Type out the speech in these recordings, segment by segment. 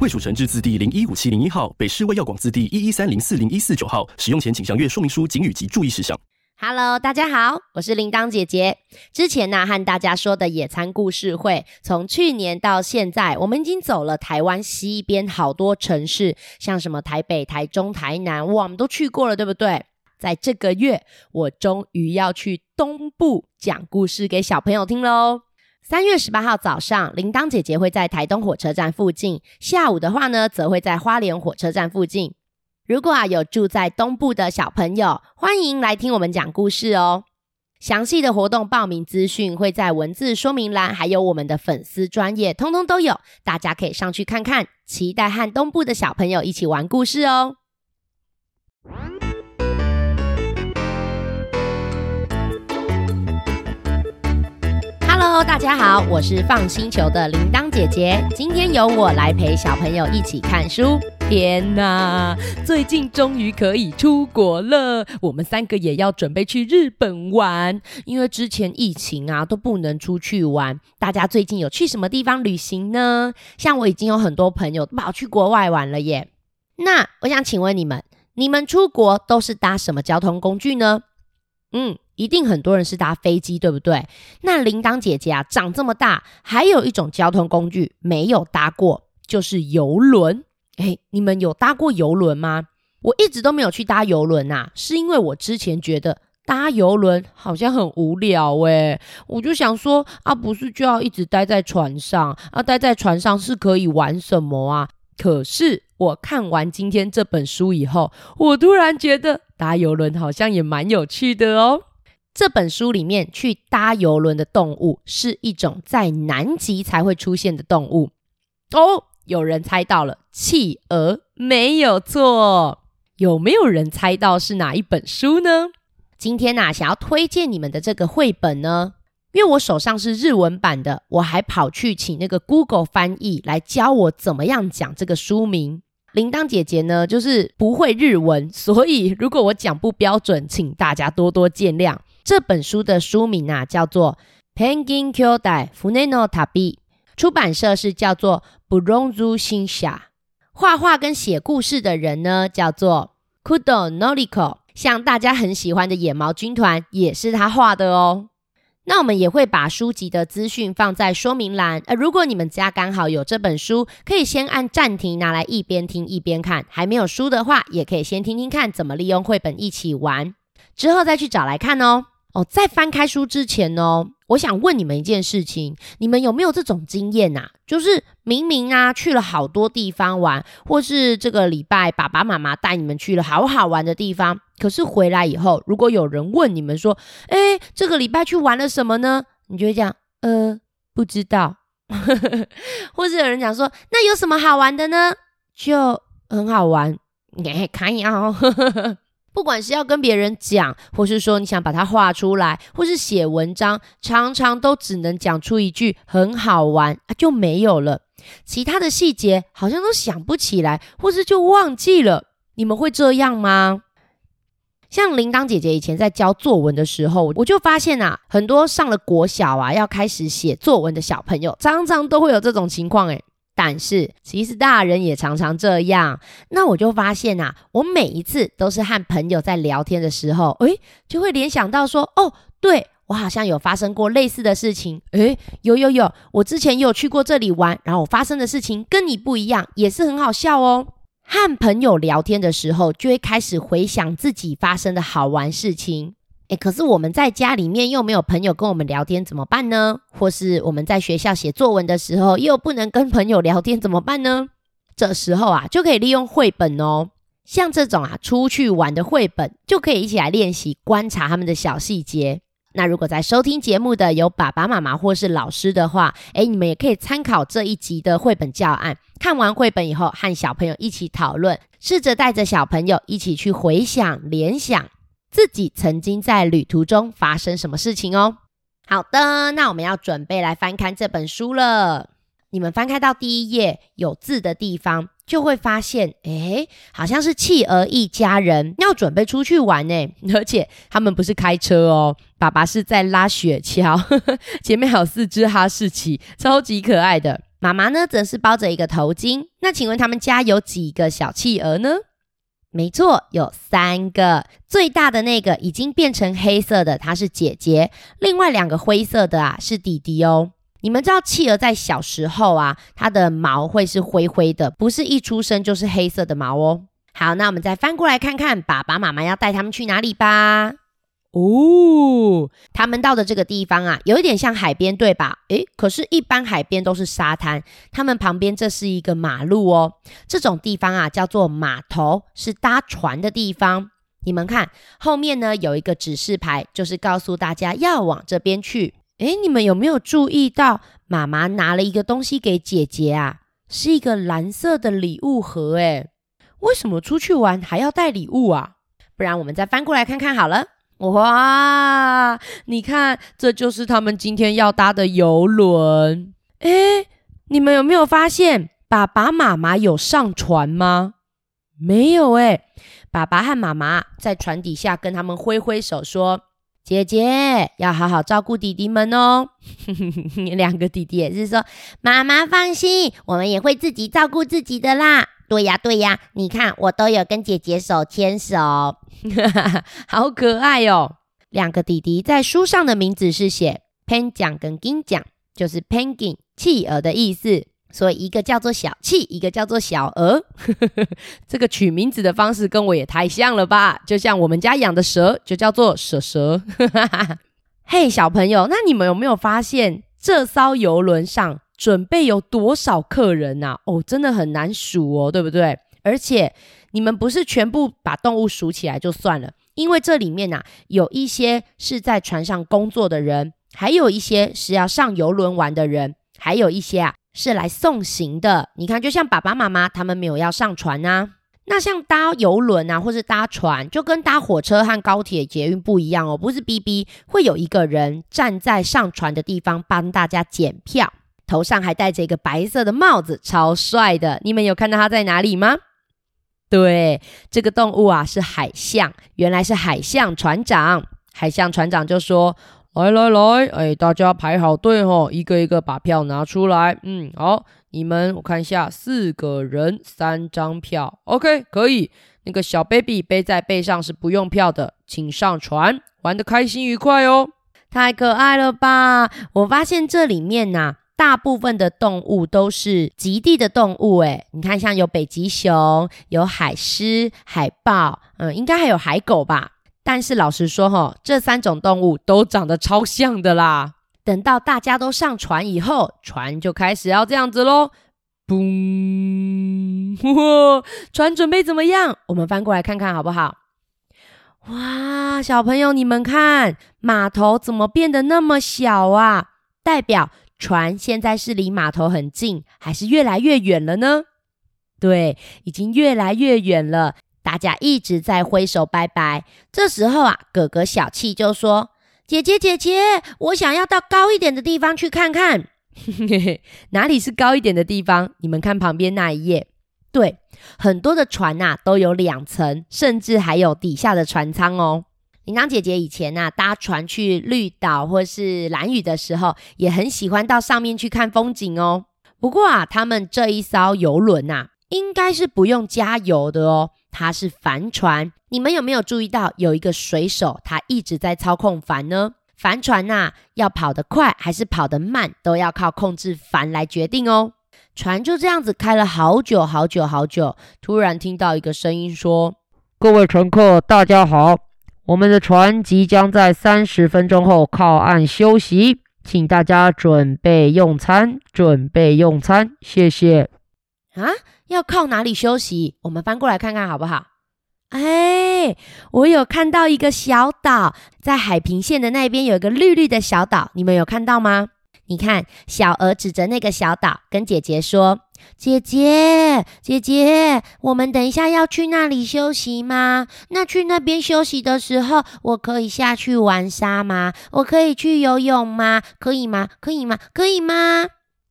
卫蜀成字字第零一五七零一号，北市卫药广字第一一三零四零一四九号。使用前请详阅说明书、警语及注意事项。Hello，大家好，我是铃铛姐姐。之前呢，和大家说的野餐故事会，从去年到现在，我们已经走了台湾西边好多城市，像什么台北、台中、台南，哇，我们都去过了，对不对？在这个月，我终于要去东部讲故事给小朋友听喽。三月十八号早上，铃铛姐姐会在台东火车站附近；下午的话呢，则会在花莲火车站附近。如果啊有住在东部的小朋友，欢迎来听我们讲故事哦。详细的活动报名资讯会在文字说明栏，还有我们的粉丝专业，通通都有，大家可以上去看看。期待和东部的小朋友一起玩故事哦。Hello，大家好，我是放星球的铃铛姐姐。今天由我来陪小朋友一起看书。天哪，最近终于可以出国了，我们三个也要准备去日本玩。因为之前疫情啊，都不能出去玩。大家最近有去什么地方旅行呢？像我已经有很多朋友跑去国外玩了耶。那我想请问你们，你们出国都是搭什么交通工具呢？嗯。一定很多人是搭飞机，对不对？那铃铛姐姐啊，长这么大，还有一种交通工具没有搭过，就是游轮。哎，你们有搭过游轮吗？我一直都没有去搭游轮啊，是因为我之前觉得搭游轮好像很无聊哎，我就想说啊，不是就要一直待在船上啊？待在船上是可以玩什么啊？可是我看完今天这本书以后，我突然觉得搭游轮好像也蛮有趣的哦。这本书里面去搭游轮的动物是一种在南极才会出现的动物哦。有人猜到了，企鹅没有错。有没有人猜到是哪一本书呢？今天呐，想要推荐你们的这个绘本呢，因为我手上是日文版的，我还跑去请那个 Google 翻译来教我怎么样讲这个书名。铃铛姐姐呢，就是不会日文，所以如果我讲不标准，请大家多多见谅。这本书的书名啊，叫做《Penguin Kyoda Funeno Tabi》，出版社是叫做 Bronzu 新夏。画画跟写故事的人呢，叫做 Kudo Noriko。像大家很喜欢的野毛军团，也是他画的哦。那我们也会把书籍的资讯放在说明栏。呃，如果你们家刚好有这本书，可以先按暂停，拿来一边听一边看。还没有书的话，也可以先听听看怎么利用绘本一起玩，之后再去找来看哦。哦，在翻开书之前呢，我想问你们一件事情：你们有没有这种经验呐？就是明明啊去了好多地方玩，或是这个礼拜爸爸妈妈带你们去了好好玩的地方，可是回来以后，如果有人问你们说：“哎，这个礼拜去玩了什么呢？”你就会讲：“呃，不知道。”或者有人讲说：“那有什么好玩的呢？”就很好玩，哎，可以啊。不管是要跟别人讲，或是说你想把它画出来，或是写文章，常常都只能讲出一句很好玩啊，就没有了。其他的细节好像都想不起来，或是就忘记了。你们会这样吗？像铃铛姐姐以前在教作文的时候，我就发现啊，很多上了国小啊要开始写作文的小朋友，常常都会有这种情况，诶但是其实大人也常常这样，那我就发现啊，我每一次都是和朋友在聊天的时候，诶，就会联想到说，哦，对我好像有发生过类似的事情，诶，有有有，我之前有去过这里玩，然后我发生的事情跟你不一样，也是很好笑哦。和朋友聊天的时候，就会开始回想自己发生的好玩事情。哎，可是我们在家里面又没有朋友跟我们聊天，怎么办呢？或是我们在学校写作文的时候又不能跟朋友聊天，怎么办呢？这时候啊，就可以利用绘本哦，像这种啊出去玩的绘本，就可以一起来练习观察他们的小细节。那如果在收听节目的有爸爸妈妈或是老师的话，诶，你们也可以参考这一集的绘本教案。看完绘本以后，和小朋友一起讨论，试着带着小朋友一起去回想、联想自己曾经在旅途中发生什么事情哦。好的，那我们要准备来翻看这本书了。你们翻开到第一页有字的地方，就会发现，哎，好像是企鹅一家人要准备出去玩呢，而且他们不是开车哦，爸爸是在拉雪橇，前面还有四只哈士奇，超级可爱的。妈妈呢，则是包着一个头巾。那请问他们家有几个小企鹅呢？没错，有三个。最大的那个已经变成黑色的，它是姐姐；另外两个灰色的啊，是弟弟哦。你们知道企鹅在小时候啊，它的毛会是灰灰的，不是一出生就是黑色的毛哦。好，那我们再翻过来看看，爸爸妈妈要带他们去哪里吧。哦，他们到的这个地方啊，有一点像海边，对吧？诶，可是，一般海边都是沙滩，他们旁边这是一个马路哦。这种地方啊，叫做码头，是搭船的地方。你们看，后面呢有一个指示牌，就是告诉大家要往这边去。诶，你们有没有注意到，妈妈拿了一个东西给姐姐啊？是一个蓝色的礼物盒。诶，为什么出去玩还要带礼物啊？不然我们再翻过来看看好了。哇，你看，这就是他们今天要搭的游轮。哎，你们有没有发现，爸爸妈妈有上船吗？没有哎，爸爸和妈妈在船底下跟他们挥挥手，说：“姐姐要好好照顾弟弟们哦。”两个弟弟也是说：“妈妈放心，我们也会自己照顾自己的啦。”对呀，对呀，你看我都有跟姐姐手牵手，好可爱哦。两个弟弟在书上的名字是写 pen 奖跟金奖，就是 penguin 企鹅的意思，所以一个叫做小企，一个叫做小鹅。这个取名字的方式跟我也太像了吧？就像我们家养的蛇就叫做蛇蛇。嘿，小朋友，那你们有没有发现这艘游轮上？准备有多少客人呐？哦，真的很难数哦，对不对？而且你们不是全部把动物数起来就算了，因为这里面呐有一些是在船上工作的人，还有一些是要上游轮玩的人，还有一些啊是来送行的。你看，就像爸爸妈妈他们没有要上船啊，那像搭游轮啊，或是搭船，就跟搭火车和高铁捷运不一样哦，不是 B B 会有一个人站在上船的地方帮大家检票。头上还戴着一个白色的帽子，超帅的。你们有看到他在哪里吗？对，这个动物啊是海象，原来是海象船长。海象船长就说：“来来来，哎，大家排好队哦，一个一个把票拿出来。嗯，好，你们我看一下，四个人三张票，OK，可以。那个小 baby 背在背上是不用票的，请上船，玩的开心愉快哦。太可爱了吧！我发现这里面呐。”大部分的动物都是极地的动物，诶，你看，像有北极熊、有海狮、海豹，嗯，应该还有海狗吧。但是老实说，哈，这三种动物都长得超像的啦。等到大家都上船以后，船就开始要这样子喽，嘣！船准备怎么样？我们翻过来看看好不好？哇，小朋友，你们看，码头怎么变得那么小啊？代表。船现在是离码头很近，还是越来越远了呢？对，已经越来越远了。大家一直在挥手拜拜。这时候啊，哥哥小气就说：“姐姐姐姐，我想要到高一点的地方去看看。” 哪里是高一点的地方？你们看旁边那一页。对，很多的船呐都有两层，甚至还有底下的船舱哦。铃铛姐姐以前呐搭船去绿岛或是蓝屿的时候，也很喜欢到上面去看风景哦。不过啊，他们这一艘游轮呐，应该是不用加油的哦，它是帆船。你们有没有注意到有一个水手，他一直在操控帆呢？帆船呐，要跑得快还是跑得慢，都要靠控制帆来决定哦。船就这样子开了好久好久好久，突然听到一个声音说：“各位乘客，大家好。”我们的船即将在三十分钟后靠岸休息，请大家准备用餐，准备用餐，谢谢。啊，要靠哪里休息？我们翻过来看看好不好？哎，我有看到一个小岛，在海平线的那边有一个绿绿的小岛，你们有看到吗？你看，小鹅指着那个小岛，跟姐姐说：“姐姐，姐姐，我们等一下要去那里休息吗？那去那边休息的时候，我可以下去玩沙吗？我可以去游泳吗？可以吗？可以吗？可以吗？”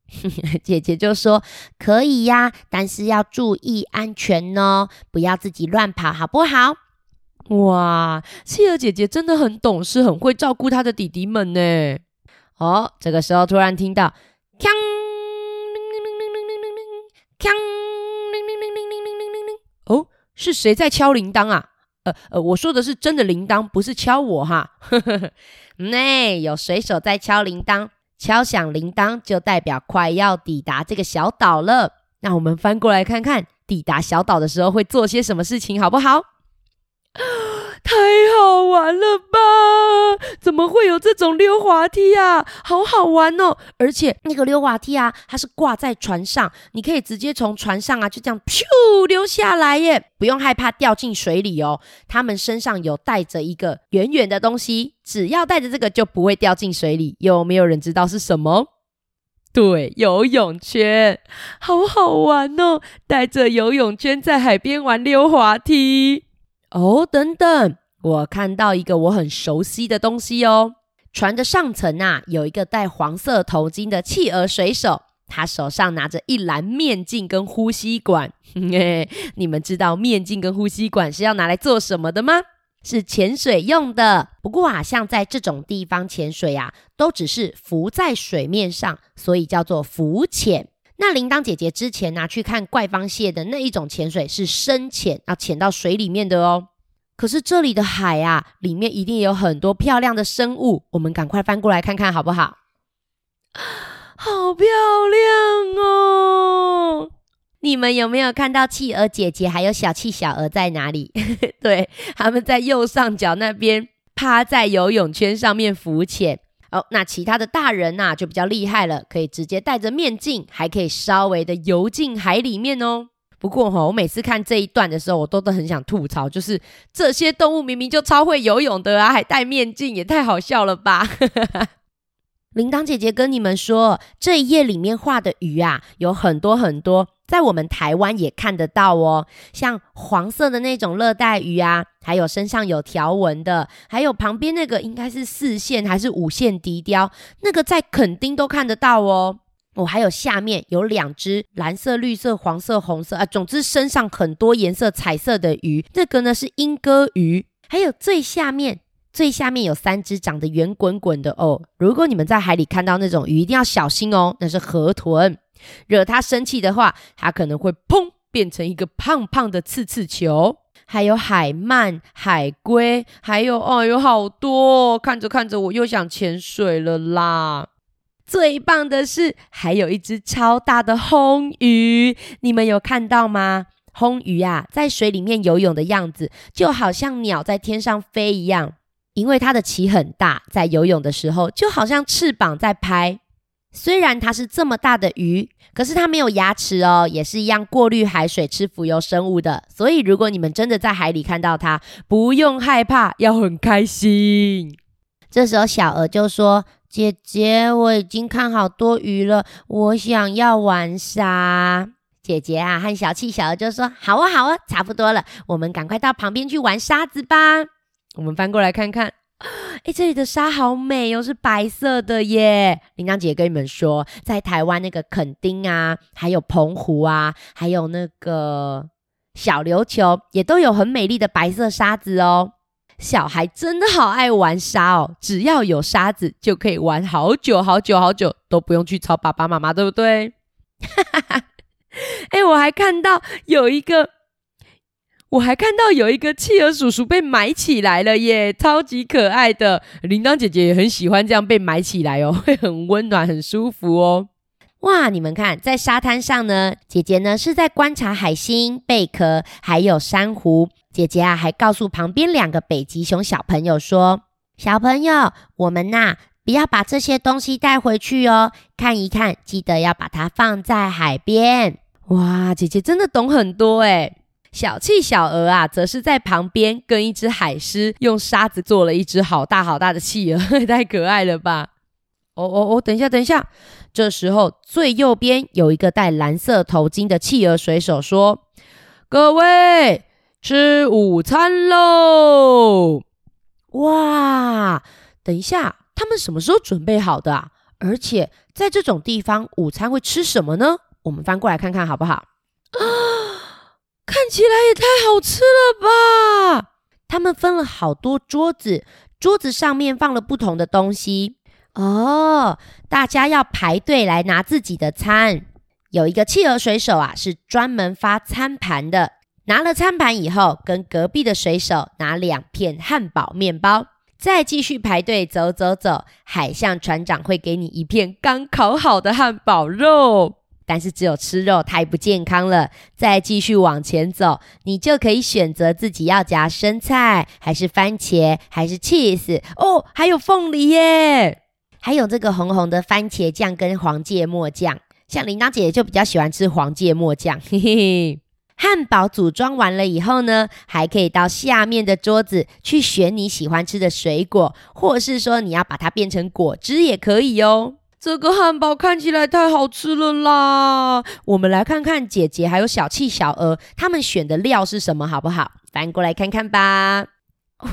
姐姐就说：“可以呀，但是要注意安全哦，不要自己乱跑，好不好？”哇，企鹅姐姐真的很懂事，很会照顾她的弟弟们呢。哦，这个时候突然听到锵是谁在敲铃铛啊？呃呃，我说的是真的铃铛，不是敲我哈。那有水手在敲铃铛，敲响铃铛就代表快要抵达这个小岛了。那我们翻过来看看，抵达小岛的时候会做些什么事情，好不好？太好玩了吧！怎么会有这种溜滑梯啊？好好玩哦！而且那个溜滑梯啊，它是挂在船上，你可以直接从船上啊，就这样咻溜下来耶，不用害怕掉进水里哦。他们身上有带着一个圆圆的东西，只要带着这个就不会掉进水里。有没有人知道是什么？对，游泳圈，好好玩哦！带着游泳圈在海边玩溜滑梯。哦，等等，我看到一个我很熟悉的东西哦。船的上层啊，有一个戴黄色头巾的企鹅水手，他手上拿着一篮面镜跟呼吸管。你们知道面镜跟呼吸管是要拿来做什么的吗？是潜水用的。不过啊，像在这种地方潜水啊，都只是浮在水面上，所以叫做浮潜。那铃铛姐姐之前拿去看怪方蟹的那一种潜水是深潜，要潜到水里面的哦。可是这里的海啊，里面一定有很多漂亮的生物，我们赶快翻过来看看好不好？好漂亮哦！你们有没有看到企鹅姐姐还有小企小鹅在哪里？对，他们在右上角那边趴在游泳圈上面浮潜。哦，那其他的大人呐就比较厉害了，可以直接戴着面镜，还可以稍微的游进海里面哦。不过哈，我每次看这一段的时候，我都都很想吐槽，就是这些动物明明就超会游泳的啊，还戴面镜，也太好笑了吧！铃铛姐姐跟你们说，这一页里面画的鱼啊，有很多很多。在我们台湾也看得到哦，像黄色的那种热带鱼啊，还有身上有条纹的，还有旁边那个应该是四线还是五线笛雕，那个在垦丁都看得到哦。哦，还有下面有两只蓝色、绿色、黄色、红色啊，总之身上很多颜色彩色的鱼，那个呢是莺歌鱼。还有最下面，最下面有三只长得圆滚滚的哦。如果你们在海里看到那种鱼，一定要小心哦，那是河豚。惹他生气的话，他可能会砰变成一个胖胖的刺刺球。还有海鳗、海龟，还有哦，有好多。看着看着，我又想潜水了啦。最棒的是，还有一只超大的红鱼，你们有看到吗？红鱼啊，在水里面游泳的样子，就好像鸟在天上飞一样。因为它的鳍很大，在游泳的时候，就好像翅膀在拍。虽然它是这么大的鱼，可是它没有牙齿哦，也是一样过滤海水、吃浮游生物的。所以，如果你们真的在海里看到它，不用害怕，要很开心。这时候，小鹅就说：“姐姐，我已经看好多鱼了，我想要玩沙。”姐姐啊，和小气小鹅就说：“好啊，好啊，差不多了，我们赶快到旁边去玩沙子吧。”我们翻过来看看。哎，这里的沙好美哦，是白色的耶！铃铛姐跟你们说，在台湾那个垦丁啊，还有澎湖啊，还有那个小琉球，也都有很美丽的白色沙子哦。小孩真的好爱玩沙哦，只要有沙子就可以玩好久好久好久，都不用去吵爸爸妈妈，对不对？哈哈哈！哎，我还看到有一个。我还看到有一个企鹅叔叔被埋起来了耶，超级可爱的。铃铛姐姐也很喜欢这样被埋起来哦，会很温暖、很舒服哦。哇，你们看，在沙滩上呢，姐姐呢是在观察海星、贝壳，还有珊瑚。姐姐啊，还告诉旁边两个北极熊小朋友说：“小朋友，我们呐，不要把这些东西带回去哦，看一看，记得要把它放在海边。”哇，姐姐真的懂很多哎。小气小鹅啊，则是在旁边跟一只海狮用沙子做了一只好大好大的企鹅，太可爱了吧！哦哦哦，等一下，等一下，这时候最右边有一个戴蓝色头巾的企鹅水手说：“各位，吃午餐喽！”哇，等一下，他们什么时候准备好的啊？而且在这种地方，午餐会吃什么呢？我们翻过来看看好不好？啊，看起来也太好吃了吧！他们分了好多桌子，桌子上面放了不同的东西哦。大家要排队来拿自己的餐。有一个企鹅水手啊，是专门发餐盘的。拿了餐盘以后，跟隔壁的水手拿两片汉堡面包，再继续排队走走走。海象船长会给你一片刚烤好的汉堡肉，但是只有吃肉太不健康了。再继续往前走，你就可以选择自己要夹生菜，还是番茄，还是 cheese 哦，还有凤梨耶，还有这个红红的番茄酱跟黄芥末酱。像铃铛姐姐就比较喜欢吃黄芥末酱，嘿嘿嘿。汉堡组装完了以后呢，还可以到下面的桌子去选你喜欢吃的水果，或是说你要把它变成果汁也可以哦。这个汉堡看起来太好吃了啦！我们来看看姐姐还有小气小鹅他们选的料是什么，好不好？翻过来看看吧。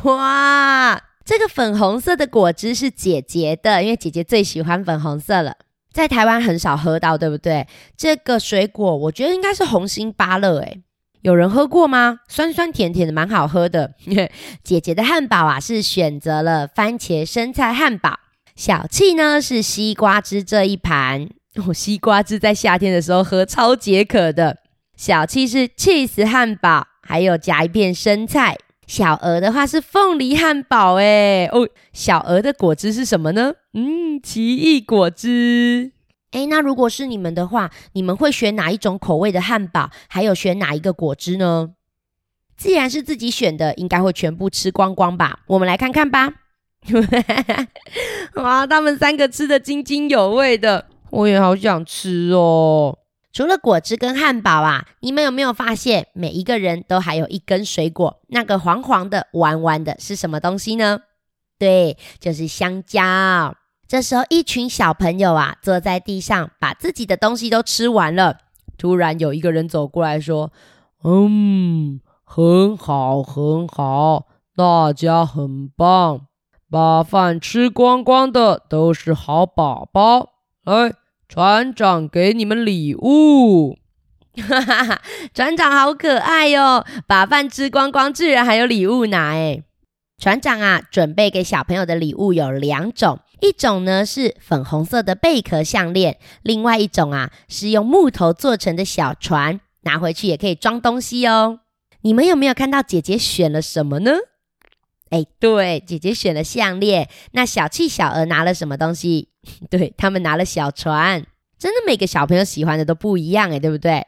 哇，这个粉红色的果汁是姐姐的，因为姐姐最喜欢粉红色了。在台湾很少喝到，对不对？这个水果我觉得应该是红心芭乐，诶，有人喝过吗？酸酸甜甜的，蛮好喝的。姐姐的汉堡啊，是选择了番茄生菜汉堡。小气呢是西瓜汁这一盘，哦，西瓜汁在夏天的时候喝超解渴的。小气是 cheese 汉堡，还有夹一片生菜。小鹅的话是凤梨汉堡，哎哦，小鹅的果汁是什么呢？嗯，奇异果汁。哎，那如果是你们的话，你们会选哪一种口味的汉堡？还有选哪一个果汁呢？既然是自己选的，应该会全部吃光光吧？我们来看看吧。哇，他们三个吃的津津有味的，我也好想吃哦。除了果汁跟汉堡啊，你们有没有发现每一个人都还有一根水果？那个黄黄的、弯弯的是什么东西呢？对，就是香蕉。这时候，一群小朋友啊，坐在地上，把自己的东西都吃完了。突然有一个人走过来说：“嗯，很好，很好，大家很棒，把饭吃光光的都是好宝宝。”来。船长给你们礼物，哈哈哈！船长好可爱哟，把饭吃光光，居然还有礼物拿哎！船长啊，准备给小朋友的礼物有两种，一种呢是粉红色的贝壳项链，另外一种啊是用木头做成的小船，拿回去也可以装东西哦。你们有没有看到姐姐选了什么呢？哎，对，姐姐选了项链。那小气小鹅拿了什么东西？对他们拿了小船。真的每个小朋友喜欢的都不一样哎，对不对？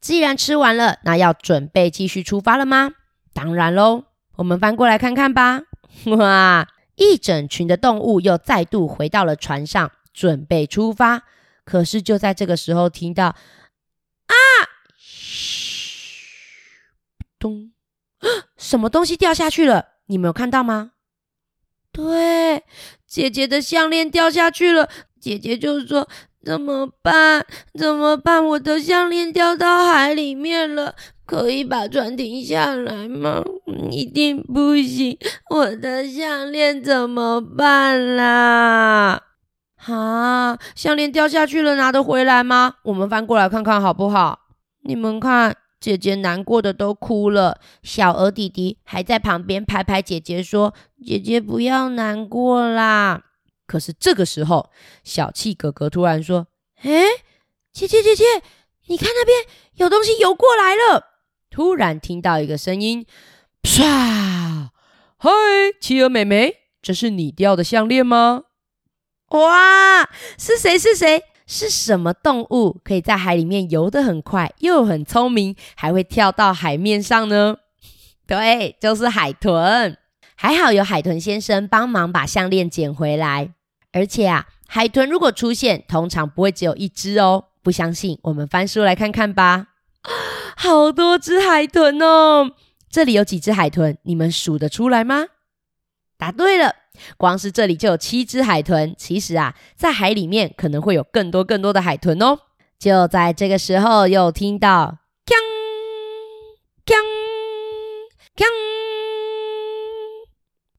既然吃完了，那要准备继续出发了吗？当然喽，我们翻过来看看吧。哇，一整群的动物又再度回到了船上，准备出发。可是就在这个时候，听到啊，嘘，咚，什么东西掉下去了？你没有看到吗？对，姐姐的项链掉下去了。姐姐就说：“怎么办？怎么办？我的项链掉到海里面了，可以把船停下来吗？一定不行！我的项链怎么办啦？啊，项链掉下去了，拿得回来吗？我们翻过来看看好不好？你们看。”姐姐难过的都哭了，小鹅弟弟还在旁边拍拍姐姐说：“姐姐不要难过啦。”可是这个时候，小气哥哥突然说：“哎，姐姐姐姐，你看那边有东西游过来了！”突然听到一个声音：“唰！嗨，企鹅妹妹，这是你掉的项链吗？”哇，是谁？是谁？是什么动物可以在海里面游得很快，又很聪明，还会跳到海面上呢？对，就是海豚。还好有海豚先生帮忙把项链捡回来。而且啊，海豚如果出现，通常不会只有一只哦。不相信，我们翻书来看看吧。好多只海豚哦！这里有几只海豚？你们数得出来吗？答对了，光是这里就有七只海豚。其实啊，在海里面可能会有更多更多的海豚哦。就在这个时候，又听到“锵锵锵”，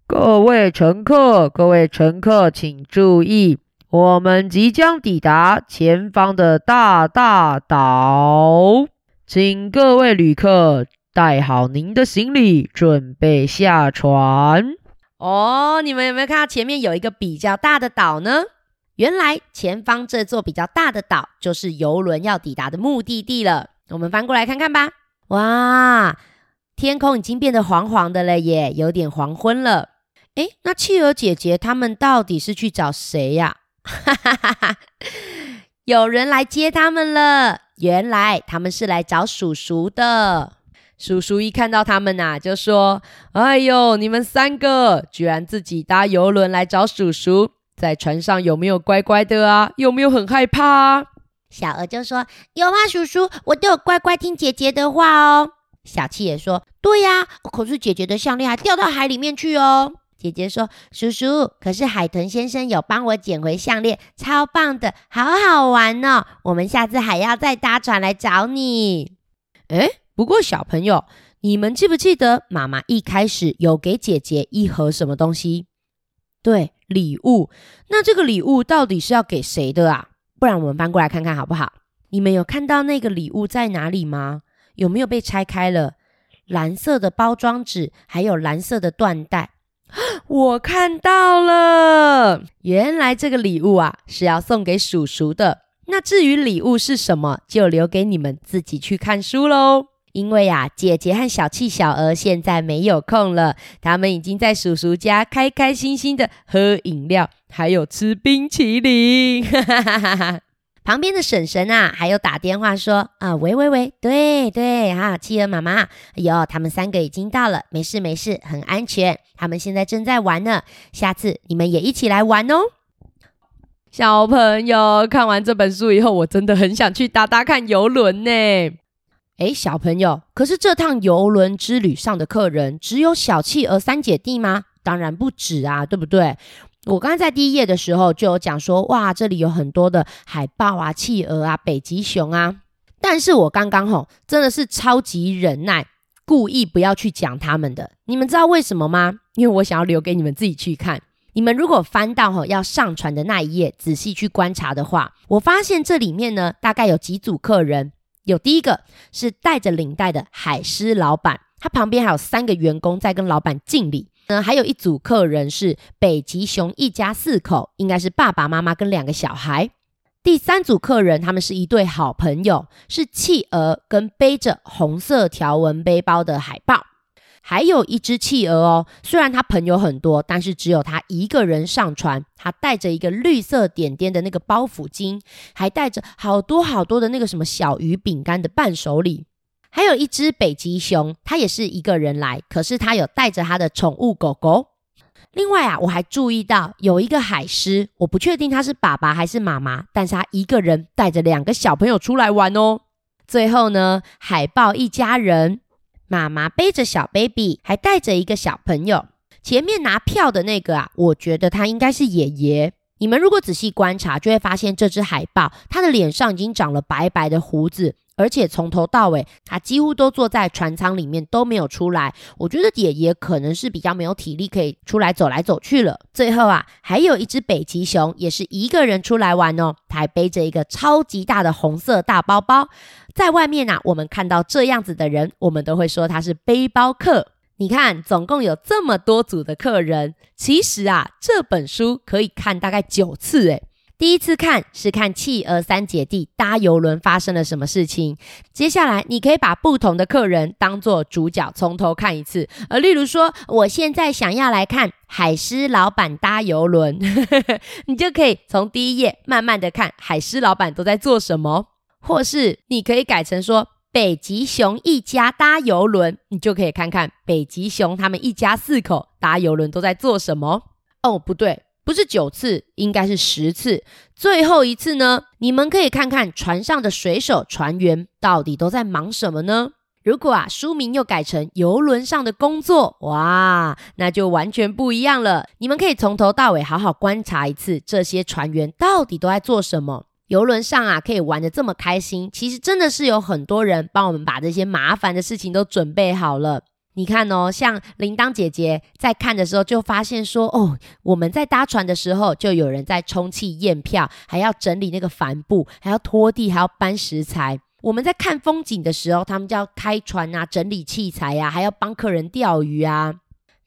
各位乘客，各位乘客，请注意，我们即将抵达前方的大大岛，请各位旅客带好您的行李，准备下船。哦，你们有没有看到前面有一个比较大的岛呢？原来前方这座比较大的岛就是游轮要抵达的目的地了。我们翻过来看看吧。哇，天空已经变得黄黄的了耶，有点黄昏了。诶，那企鹅姐姐他们到底是去找谁呀？哈哈哈哈有人来接他们了。原来他们是来找叔叔的。叔叔一看到他们呐，就说：“哎呦，你们三个居然自己搭游轮来找叔叔，在船上有没有乖乖的啊？有没有很害怕？”小鹅就说：“有啊，叔叔，我都有乖乖听姐姐的话哦。”小七也说：“对呀，可是姐姐的项链还掉到海里面去哦。”姐姐说：“叔叔，可是海豚先生有帮我捡回项链，超棒的，好好玩哦！我们下次还要再搭船来找你。”诶不过小朋友，你们记不记得妈妈一开始有给姐姐一盒什么东西？对，礼物。那这个礼物到底是要给谁的啊？不然我们翻过来看看好不好？你们有看到那个礼物在哪里吗？有没有被拆开了？蓝色的包装纸，还有蓝色的缎带。我看到了，原来这个礼物啊是要送给叔叔的。那至于礼物是什么，就留给你们自己去看书喽。因为呀，姐姐和小气小鹅现在没有空了，他们已经在叔叔家开开心心的喝饮料，还有吃冰淇淋。旁边的婶婶啊，还有打电话说啊，喂喂喂，对对哈，企鹅妈妈，哎呦，他们三个已经到了，没事没事，很安全，他们现在正在玩呢，下次你们也一起来玩哦。小朋友看完这本书以后，我真的很想去搭搭看游轮呢。哎，小朋友，可是这趟游轮之旅上的客人只有小企鹅三姐弟吗？当然不止啊，对不对？我刚刚在第一页的时候就有讲说，哇，这里有很多的海豹啊、企鹅啊、北极熊啊。但是我刚刚吼真的是超级忍耐，故意不要去讲他们的。你们知道为什么吗？因为我想要留给你们自己去看。你们如果翻到吼要上传的那一页，仔细去观察的话，我发现这里面呢，大概有几组客人。有第一个是带着领带的海狮老板，他旁边还有三个员工在跟老板敬礼。嗯，还有一组客人是北极熊一家四口，应该是爸爸妈妈跟两个小孩。第三组客人，他们是一对好朋友，是企鹅跟背着红色条纹背包的海豹。还有一只企鹅哦，虽然他朋友很多，但是只有他一个人上船。他带着一个绿色点点的那个包袱巾，还带着好多好多的那个什么小鱼饼干的伴手礼。还有一只北极熊，它也是一个人来，可是它有带着它的宠物狗狗。另外啊，我还注意到有一个海狮，我不确定它是爸爸还是妈妈，但是它一个人带着两个小朋友出来玩哦。最后呢，海豹一家人。妈妈背着小 baby，还带着一个小朋友。前面拿票的那个啊，我觉得他应该是爷爷。你们如果仔细观察，就会发现这只海豹，它的脸上已经长了白白的胡子，而且从头到尾，它几乎都坐在船舱里面都没有出来。我觉得爷爷可能是比较没有体力可以出来走来走去了。最后啊，还有一只北极熊，也是一个人出来玩哦，它还背着一个超级大的红色大包包。在外面啊，我们看到这样子的人，我们都会说他是背包客。你看，总共有这么多组的客人，其实啊，这本书可以看大概九次。诶，第一次看是看企鹅三姐弟搭游轮发生了什么事情。接下来，你可以把不同的客人当做主角，从头看一次。呃，例如说，我现在想要来看海狮老板搭游轮，你就可以从第一页慢慢的看海狮老板都在做什么。或是你可以改成说北极熊一家搭游轮，你就可以看看北极熊他们一家四口搭游轮都在做什么。哦，不对，不是九次，应该是十次。最后一次呢，你们可以看看船上的水手、船员到底都在忙什么呢？如果啊，书名又改成游轮上的工作，哇，那就完全不一样了。你们可以从头到尾好好观察一次，这些船员到底都在做什么。游轮上啊，可以玩的这么开心，其实真的是有很多人帮我们把这些麻烦的事情都准备好了。你看哦，像铃铛姐姐在看的时候，就发现说，哦，我们在搭船的时候，就有人在充气验票，还要整理那个帆布，还要拖地，还要搬食材。我们在看风景的时候，他们就要开船啊，整理器材呀，还要帮客人钓鱼啊。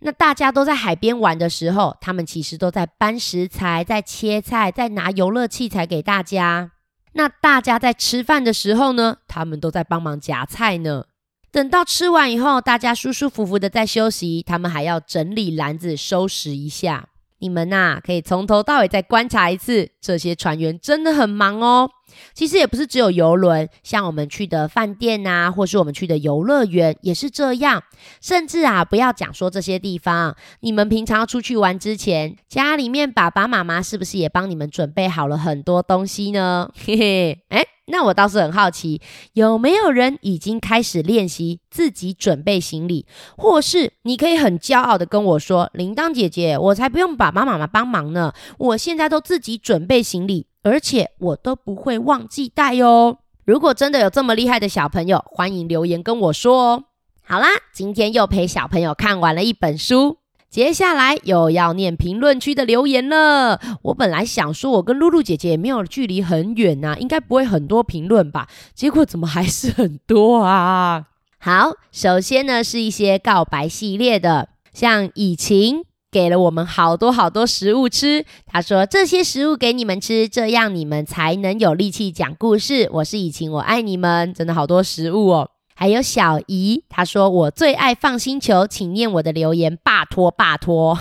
那大家都在海边玩的时候，他们其实都在搬食材、在切菜、在拿游乐器材给大家。那大家在吃饭的时候呢，他们都在帮忙夹菜呢。等到吃完以后，大家舒舒服服的在休息，他们还要整理篮子、收拾一下。你们呐，可以从头到尾再观察一次，这些船员真的很忙哦。其实也不是只有游轮，像我们去的饭店啊，或是我们去的游乐园也是这样。甚至啊，不要讲说这些地方，你们平常出去玩之前，家里面爸爸妈妈是不是也帮你们准备好了很多东西呢？嘿嘿，哎。那我倒是很好奇，有没有人已经开始练习自己准备行李，或是你可以很骄傲的跟我说：“铃铛姐姐，我才不用爸爸妈妈帮忙呢，我现在都自己准备行李，而且我都不会忘记带哦。”如果真的有这么厉害的小朋友，欢迎留言跟我说哦。好啦，今天又陪小朋友看完了一本书。接下来又要念评论区的留言了。我本来想说，我跟露露姐姐也没有距离很远呐，应该不会很多评论吧？结果怎么还是很多啊？好，首先呢是一些告白系列的，像以晴给了我们好多好多食物吃，他说这些食物给你们吃，这样你们才能有力气讲故事。我是以晴，我爱你们，真的好多食物哦。还有小姨，她说我最爱放星球，请念我的留言，拜托拜托，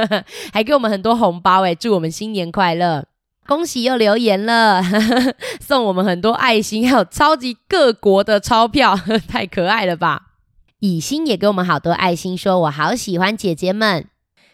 还给我们很多红包诶，祝我们新年快乐，恭喜又留言了，送我们很多爱心，还有超级各国的钞票，太可爱了吧！以心也给我们好多爱心，说我好喜欢姐姐们，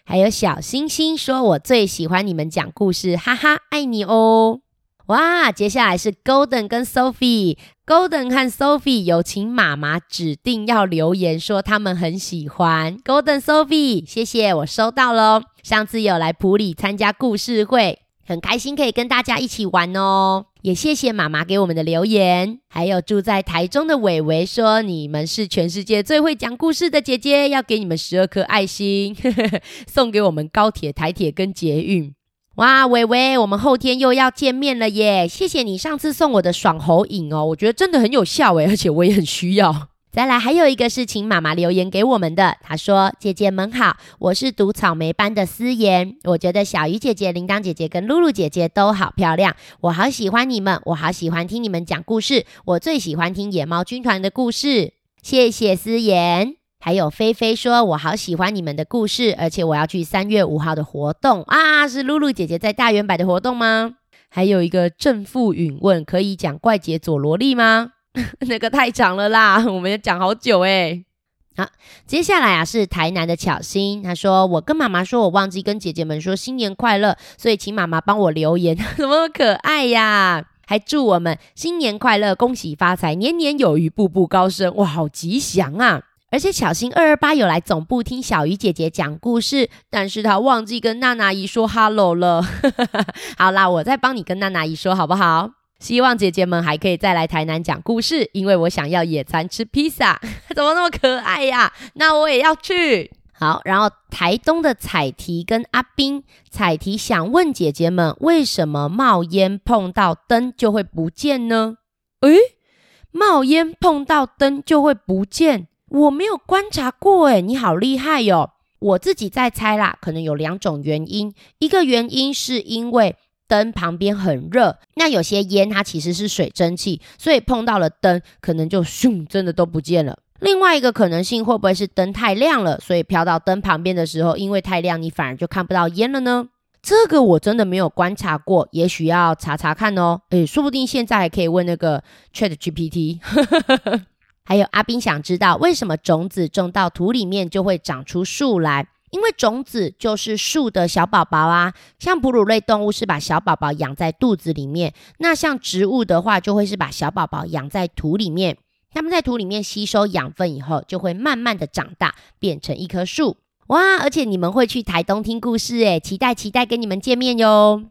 还有小星星说我最喜欢你们讲故事，哈哈，爱你哦。哇，接下来是 Golden 跟 Sophie，Golden 和 Sophie 有请妈妈指定要留言说他们很喜欢 Golden Sophie，谢谢我收到喽。上次有来普里参加故事会，很开心可以跟大家一起玩哦。也谢谢妈妈给我们的留言，还有住在台中的伟伟说你们是全世界最会讲故事的姐姐，要给你们十二颗爱心，送给我们高铁、台铁跟捷运。哇，伟伟，我们后天又要见面了耶！谢谢你上次送我的爽喉饮哦，我觉得真的很有效诶，而且我也很需要。再来，还有一个是请妈妈留言给我们的，她说：“姐姐们好，我是读草莓班的思妍，我觉得小鱼姐姐、铃铛姐姐跟露露姐姐都好漂亮，我好喜欢你们，我好喜欢听你们讲故事，我最喜欢听野猫军团的故事。谢谢思妍。”还有菲菲说：“我好喜欢你们的故事，而且我要去三月五号的活动啊！是露露姐姐在大圆摆的活动吗？还有一个正负允问，可以讲怪杰佐罗莉吗？那个太长了啦，我们要讲好久哎。好，接下来啊是台南的巧心，他说我跟妈妈说我忘记跟姐姐们说新年快乐，所以请妈妈帮我留言，怎么可爱呀？还祝我们新年快乐，恭喜发财，年年有余，步步高升，哇，好吉祥啊！”而且小新二二八有来总部听小鱼姐姐讲故事，但是他忘记跟娜娜姨说 hello 了。好啦，我再帮你跟娜娜姨说好不好？希望姐姐们还可以再来台南讲故事，因为我想要野餐吃披萨。怎么那么可爱呀？那我也要去。好，然后台东的彩提跟阿斌，彩提想问姐姐们，为什么冒烟碰到灯就会不见呢？诶，冒烟碰到灯就会不见？我没有观察过诶，你好厉害哟！我自己在猜啦，可能有两种原因。一个原因是因为灯旁边很热，那有些烟它其实是水蒸气，所以碰到了灯，可能就咻，真的都不见了。另外一个可能性会不会是灯太亮了，所以飘到灯旁边的时候，因为太亮，你反而就看不到烟了呢？这个我真的没有观察过，也许要查查看哦。诶，说不定现在还可以问那个 Chat GPT。还有阿斌想知道为什么种子种到土里面就会长出树来？因为种子就是树的小宝宝啊。像哺乳类动物是把小宝宝养在肚子里面，那像植物的话，就会是把小宝宝养在土里面。它们在土里面吸收养分以后，就会慢慢的长大，变成一棵树。哇！而且你们会去台东听故事诶，期待期待跟你们见面哟。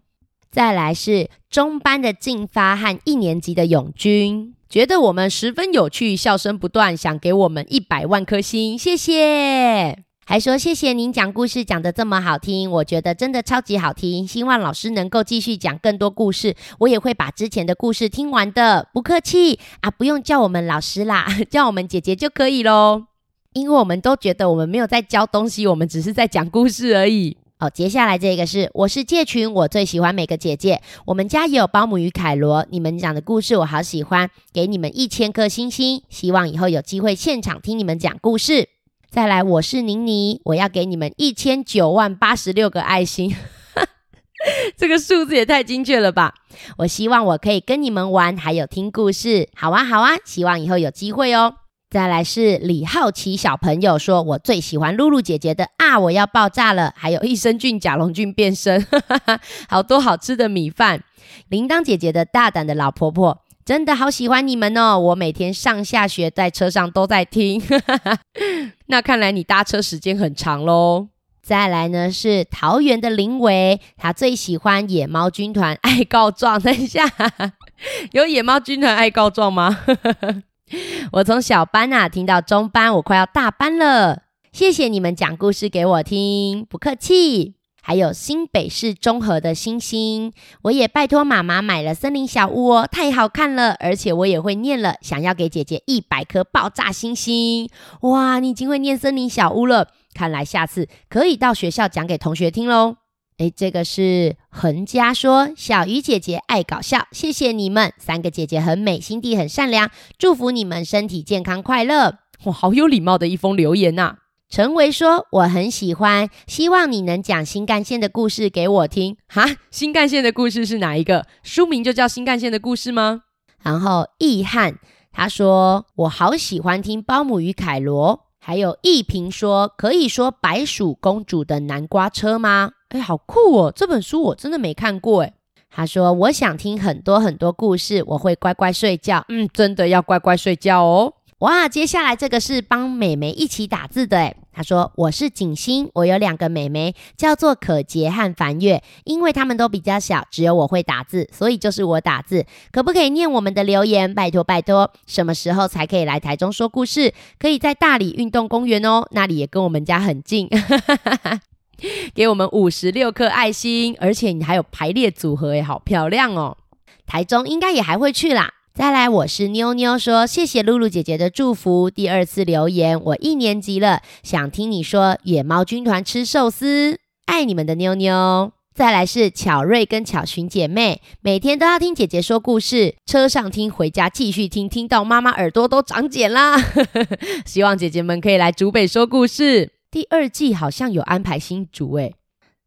再来是中班的进发和一年级的永军，觉得我们十分有趣，笑声不断，想给我们一百万颗星，谢谢。还说谢谢您讲故事讲得这么好听，我觉得真的超级好听。希望老师能够继续讲更多故事，我也会把之前的故事听完的。不客气啊，不用叫我们老师啦，叫我们姐姐就可以喽。因为我们都觉得我们没有在教东西，我们只是在讲故事而已。哦，接下来这个是我是借群，我最喜欢每个姐姐。我们家也有保姆与凯罗，你们讲的故事我好喜欢，给你们一千颗星星。希望以后有机会现场听你们讲故事。再来，我是宁妮，我要给你们一千九万八十六个爱心，这个数字也太精确了吧！我希望我可以跟你们玩，还有听故事，好啊好啊！希望以后有机会哦。再来是李好奇小朋友说，我最喜欢露露姐姐的啊，我要爆炸了！还有益生菌甲龙菌变身，好多好吃的米饭。铃铛姐姐的大胆的老婆婆。真的好喜欢你们哦！我每天上下学在车上都在听，那看来你搭车时间很长喽。再来呢是桃园的林伟，他最喜欢野猫军团爱告状。等一下，有野猫军团爱告状吗？我从小班啊听到中班，我快要大班了。谢谢你们讲故事给我听，不客气。还有新北市中和的星星，我也拜托妈妈买了森林小屋哦，太好看了，而且我也会念了，想要给姐姐一百颗爆炸星星。哇，你已经会念森林小屋了，看来下次可以到学校讲给同学听喽。诶，这个是恒家说，小鱼姐姐爱搞笑，谢谢你们三个姐姐很美，心地很善良，祝福你们身体健康快乐。哇，好有礼貌的一封留言呐。陈维说：“我很喜欢，希望你能讲新干线的故事给我听。”哈，新干线的故事是哪一个？书名就叫《新干线的故事》吗？然后易汉他说：“我好喜欢听《包姆与凯罗》。”还有易平说：“可以说白鼠公主的南瓜车吗？”哎，好酷哦！这本书我真的没看过。哎，他说：“我想听很多很多故事，我会乖乖睡觉。”嗯，真的要乖乖睡觉哦。哇，接下来这个是帮美眉一起打字的诶他说我是景星，我有两个妹妹，叫做可杰和凡月，因为他们都比较小，只有我会打字，所以就是我打字。可不可以念我们的留言？拜托拜托，什么时候才可以来台中说故事？可以在大理运动公园哦，那里也跟我们家很近。给我们五十六颗爱心，而且你还有排列组合诶好漂亮哦。台中应该也还会去啦。再来，我是妞妞，说谢谢露露姐姐的祝福。第二次留言，我一年级了，想听你说野猫军团吃寿司，爱你们的妞妞。再来是巧瑞跟巧寻姐妹，每天都要听姐姐说故事，车上听，回家继续听，听到妈妈耳朵都长茧啦。希望姐姐们可以来竹北说故事。第二季好像有安排新竹诶。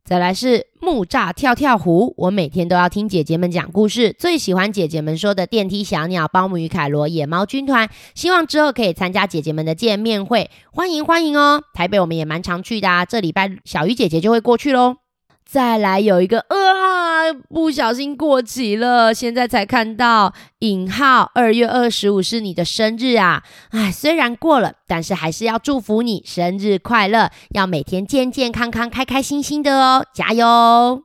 再来是木栅跳跳虎，我每天都要听姐姐们讲故事，最喜欢姐姐们说的电梯小鸟、包姆与凯罗、野猫军团，希望之后可以参加姐姐们的见面会，欢迎欢迎哦！台北我们也蛮常去的啊，这礼拜小鱼姐姐就会过去喽。再来有一个啊，不小心过期了，现在才看到引号二月二十五是你的生日啊！哎，虽然过了，但是还是要祝福你生日快乐，要每天健健康康、开开心心的哦，加油！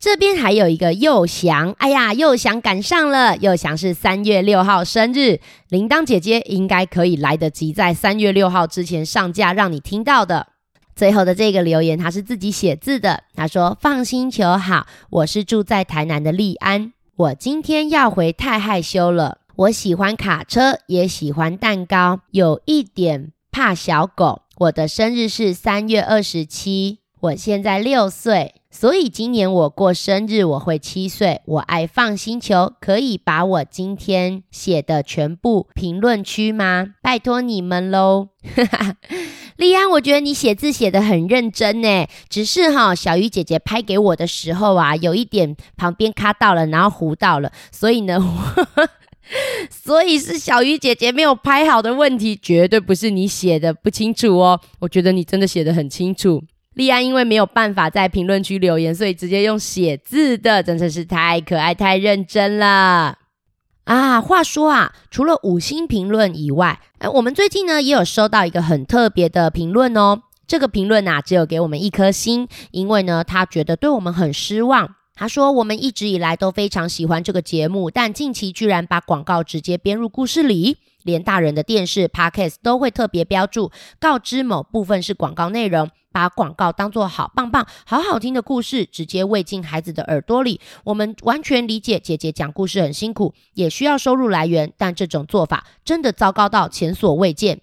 这边还有一个佑翔，哎呀，佑翔赶上了，佑翔是三月六号生日，铃铛姐姐应该可以来得及在三月六号之前上架，让你听到的。最后的这个留言，他是自己写字的。他说：“放心求好，我是住在台南的利安。我今天要回，太害羞了。我喜欢卡车，也喜欢蛋糕，有一点怕小狗。我的生日是三月二十七，我现在六岁，所以今年我过生日我会七岁。我爱放星球，可以把我今天写的全部评论区吗？拜托你们喽。”丽安，我觉得你写字写的很认真呢，只是哈，小鱼姐姐拍给我的时候啊，有一点旁边卡到了，然后糊到了，所以呢，所以是小鱼姐姐没有拍好的问题，绝对不是你写的不清楚哦。我觉得你真的写的很清楚。丽安因为没有办法在评论区留言，所以直接用写字的，真的是太可爱、太认真了啊！话说啊，除了五星评论以外，哎，我们最近呢也有收到一个很特别的评论哦。这个评论啊，只有给我们一颗星，因为呢，他觉得对我们很失望。他说：“我们一直以来都非常喜欢这个节目，但近期居然把广告直接编入故事里，连大人的电视 podcast 都会特别标注，告知某部分是广告内容，把广告当做好棒棒、好好听的故事直接喂进孩子的耳朵里。我们完全理解姐姐讲故事很辛苦，也需要收入来源，但这种做法真的糟糕到前所未见。”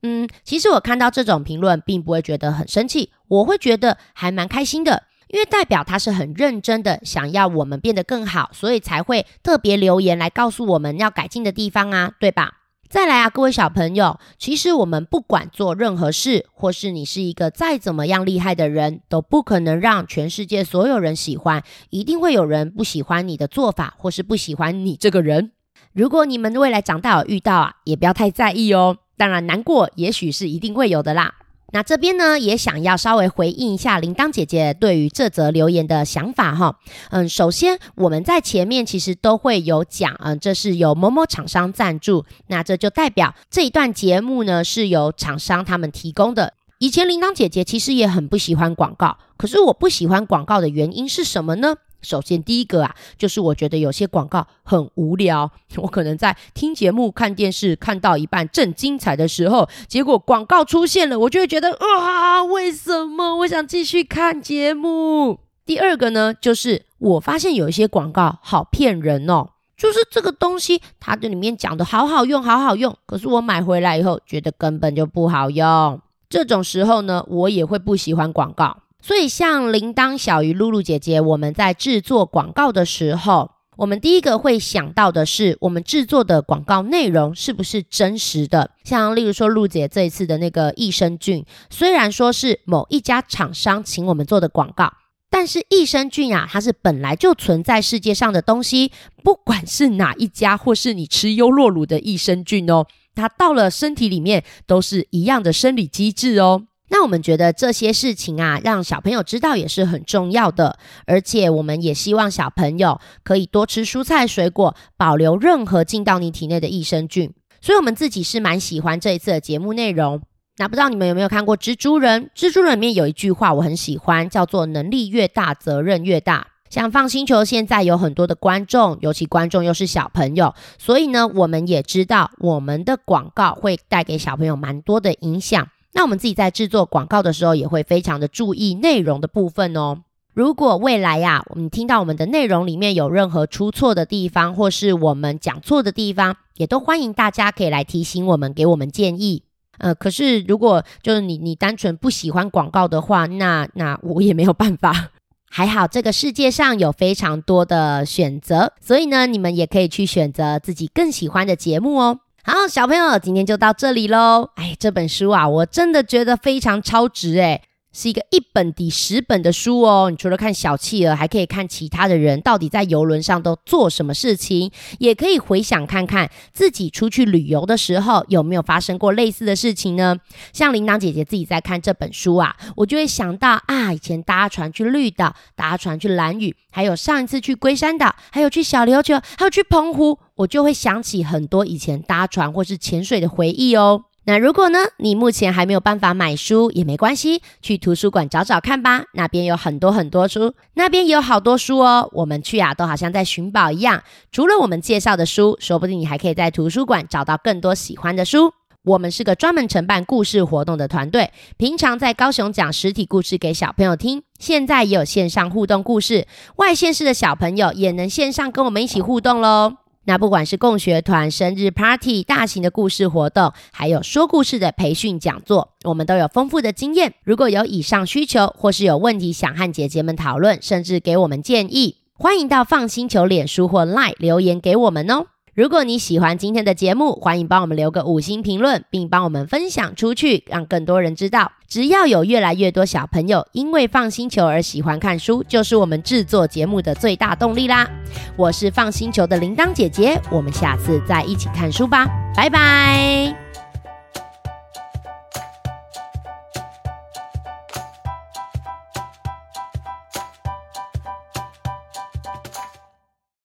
嗯，其实我看到这种评论，并不会觉得很生气，我会觉得还蛮开心的。因为代表他是很认真的，想要我们变得更好，所以才会特别留言来告诉我们要改进的地方啊，对吧？再来啊，各位小朋友，其实我们不管做任何事，或是你是一个再怎么样厉害的人，都不可能让全世界所有人喜欢，一定会有人不喜欢你的做法，或是不喜欢你这个人。如果你们未来长大有遇到啊，也不要太在意哦。当然难过，也许是一定会有的啦。那这边呢，也想要稍微回应一下铃铛姐姐对于这则留言的想法哈。嗯，首先我们在前面其实都会有讲，嗯，这是由某某厂商赞助，那这就代表这一段节目呢是由厂商他们提供的。以前铃铛姐姐其实也很不喜欢广告，可是我不喜欢广告的原因是什么呢？首先，第一个啊，就是我觉得有些广告很无聊。我可能在听节目、看电视，看到一半正精彩的时候，结果广告出现了，我就会觉得啊，为什么？我想继续看节目。第二个呢，就是我发现有一些广告好骗人哦，就是这个东西，它这里面讲的好好用，好好用，可是我买回来以后，觉得根本就不好用。这种时候呢，我也会不喜欢广告。所以，像铃铛小鱼露露姐姐，我们在制作广告的时候，我们第一个会想到的是，我们制作的广告内容是不是真实的？像例如说，露姐这一次的那个益生菌，虽然说是某一家厂商请我们做的广告，但是益生菌啊，它是本来就存在世界上的东西，不管是哪一家，或是你吃优酪乳的益生菌哦，它到了身体里面都是一样的生理机制哦。那我们觉得这些事情啊，让小朋友知道也是很重要的，而且我们也希望小朋友可以多吃蔬菜水果，保留任何进到你体内的益生菌。所以，我们自己是蛮喜欢这一次的节目内容。那不知道你们有没有看过《蜘蛛人》？蜘蛛人里面有一句话我很喜欢，叫做“能力越大，责任越大”。像放星球现在有很多的观众，尤其观众又是小朋友，所以呢，我们也知道我们的广告会带给小朋友蛮多的影响。那我们自己在制作广告的时候，也会非常的注意内容的部分哦。如果未来呀，我们听到我们的内容里面有任何出错的地方，或是我们讲错的地方，也都欢迎大家可以来提醒我们，给我们建议。呃，可是如果就是你你单纯不喜欢广告的话，那那我也没有办法。还好这个世界上有非常多的选择，所以呢，你们也可以去选择自己更喜欢的节目哦。好，小朋友，今天就到这里喽。哎，这本书啊，我真的觉得非常超值哎。是一个一本抵十本的书哦。你除了看小企鹅，还可以看其他的人到底在游轮上都做什么事情，也可以回想看看自己出去旅游的时候有没有发生过类似的事情呢？像铃铛姐姐自己在看这本书啊，我就会想到啊，以前搭船去绿岛，搭船去蓝屿，还有上一次去龟山岛，还有去小琉球，还有去澎湖，我就会想起很多以前搭船或是潜水的回忆哦。那如果呢，你目前还没有办法买书也没关系，去图书馆找找看吧，那边有很多很多书，那边也有好多书哦。我们去啊，都好像在寻宝一样。除了我们介绍的书，说不定你还可以在图书馆找到更多喜欢的书。我们是个专门承办故事活动的团队，平常在高雄讲实体故事给小朋友听，现在也有线上互动故事，外县市的小朋友也能线上跟我们一起互动喽。那不管是共学团、生日 party、大型的故事活动，还有说故事的培训讲座，我们都有丰富的经验。如果有以上需求，或是有问题想和姐姐们讨论，甚至给我们建议，欢迎到放心求脸书或 Line 留言给我们哦。如果你喜欢今天的节目，欢迎帮我们留个五星评论，并帮我们分享出去，让更多人知道。只要有越来越多小朋友因为放星球而喜欢看书，就是我们制作节目的最大动力啦！我是放星球的铃铛姐姐，我们下次再一起看书吧，拜拜。